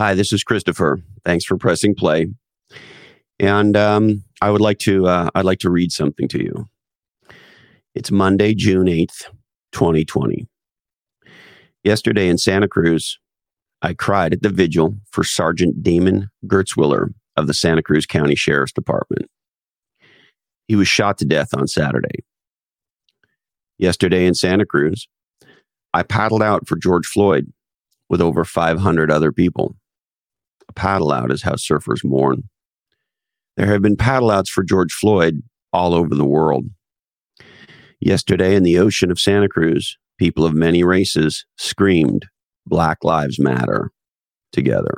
Hi, this is Christopher. Thanks for pressing play. And um, I would like to uh, I'd like to read something to you. It's Monday, June eighth, twenty twenty. Yesterday in Santa Cruz, I cried at the vigil for Sergeant Damon Gutzwiller of the Santa Cruz County Sheriff's Department. He was shot to death on Saturday. Yesterday in Santa Cruz, I paddled out for George Floyd with over 500 other people. A paddle out is how surfers mourn. There have been paddle outs for George Floyd all over the world. Yesterday in the ocean of Santa Cruz, people of many races screamed, Black Lives Matter, together.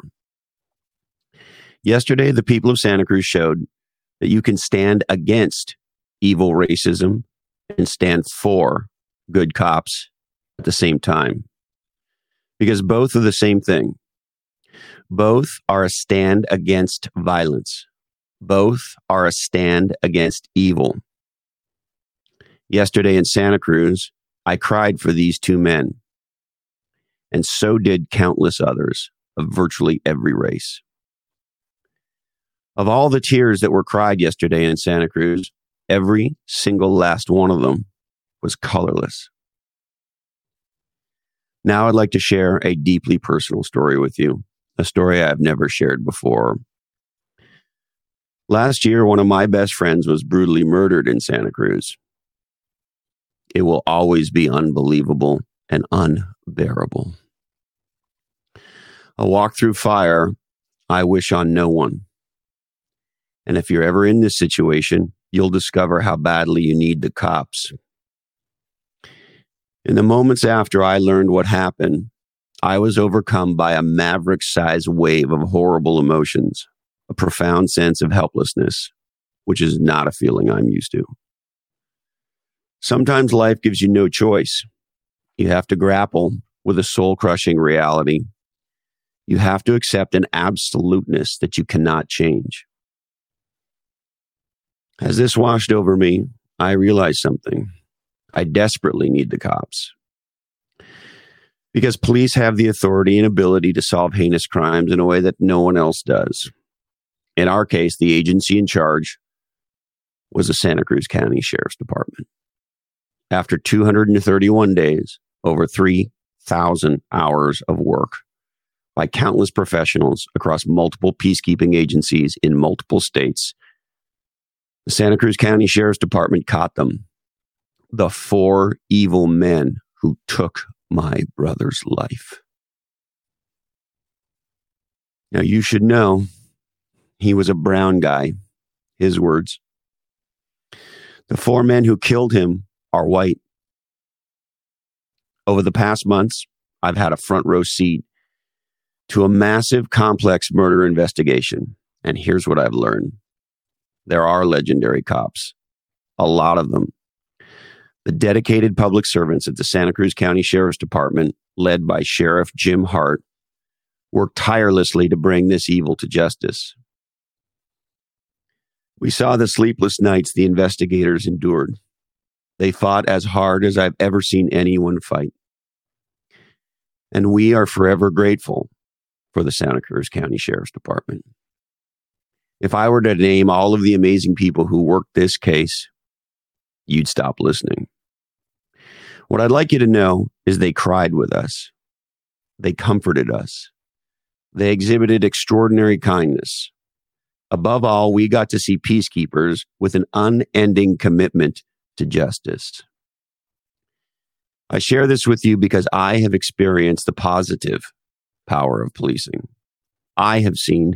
Yesterday, the people of Santa Cruz showed that you can stand against evil racism and stand for good cops at the same time. Because both are the same thing. Both are a stand against violence. Both are a stand against evil. Yesterday in Santa Cruz, I cried for these two men. And so did countless others of virtually every race. Of all the tears that were cried yesterday in Santa Cruz, every single last one of them was colorless. Now I'd like to share a deeply personal story with you, a story I've never shared before. Last year, one of my best friends was brutally murdered in Santa Cruz. It will always be unbelievable and unbearable. A walk through fire I wish on no one. And if you're ever in this situation, you'll discover how badly you need the cops in the moments after I learned what happened, I was overcome by a maverick sized wave of horrible emotions, a profound sense of helplessness, which is not a feeling I'm used to. Sometimes life gives you no choice. You have to grapple with a soul crushing reality. You have to accept an absoluteness that you cannot change. As this washed over me, I realized something. I desperately need the cops. Because police have the authority and ability to solve heinous crimes in a way that no one else does. In our case, the agency in charge was the Santa Cruz County Sheriff's Department. After 231 days, over 3,000 hours of work by countless professionals across multiple peacekeeping agencies in multiple states, the Santa Cruz County Sheriff's Department caught them the four evil men who took my brother's life. Now, you should know he was a brown guy, his words. The four men who killed him are white. Over the past months, I've had a front row seat to a massive, complex murder investigation. And here's what I've learned there are legendary cops, a lot of them the dedicated public servants at the Santa Cruz County Sheriff's Department, led by Sheriff Jim Hart, worked tirelessly to bring this evil to justice. We saw the sleepless nights the investigators endured. They fought as hard as I've ever seen anyone fight. And we are forever grateful for the Santa Cruz County Sheriff's Department. If I were to name all of the amazing people who worked this case, you'd stop listening. What I'd like you to know is they cried with us. They comforted us. They exhibited extraordinary kindness. Above all, we got to see peacekeepers with an unending commitment to justice. I share this with you because I have experienced the positive power of policing. I have seen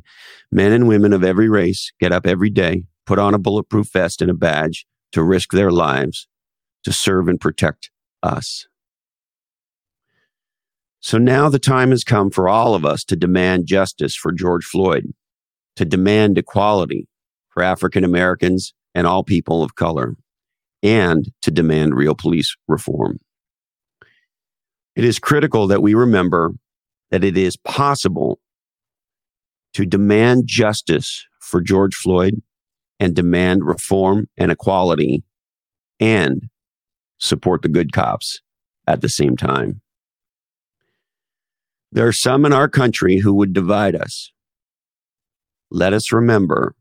men and women of every race get up every day, put on a bulletproof vest and a badge, to risk their lives to serve and protect us. So now the time has come for all of us to demand justice for George Floyd, to demand equality for African Americans and all people of color, and to demand real police reform. It is critical that we remember that it is possible to demand justice for George Floyd and demand reform and equality and support the good cops at the same time. There are some in our country who would divide us. Let us remember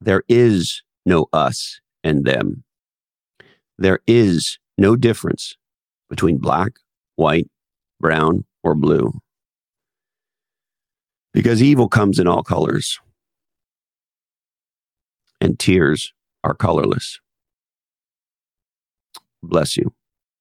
there is no us and them. There is no difference between black, white, brown, or blue. Because evil comes in all colors, and tears are colorless. Bless you.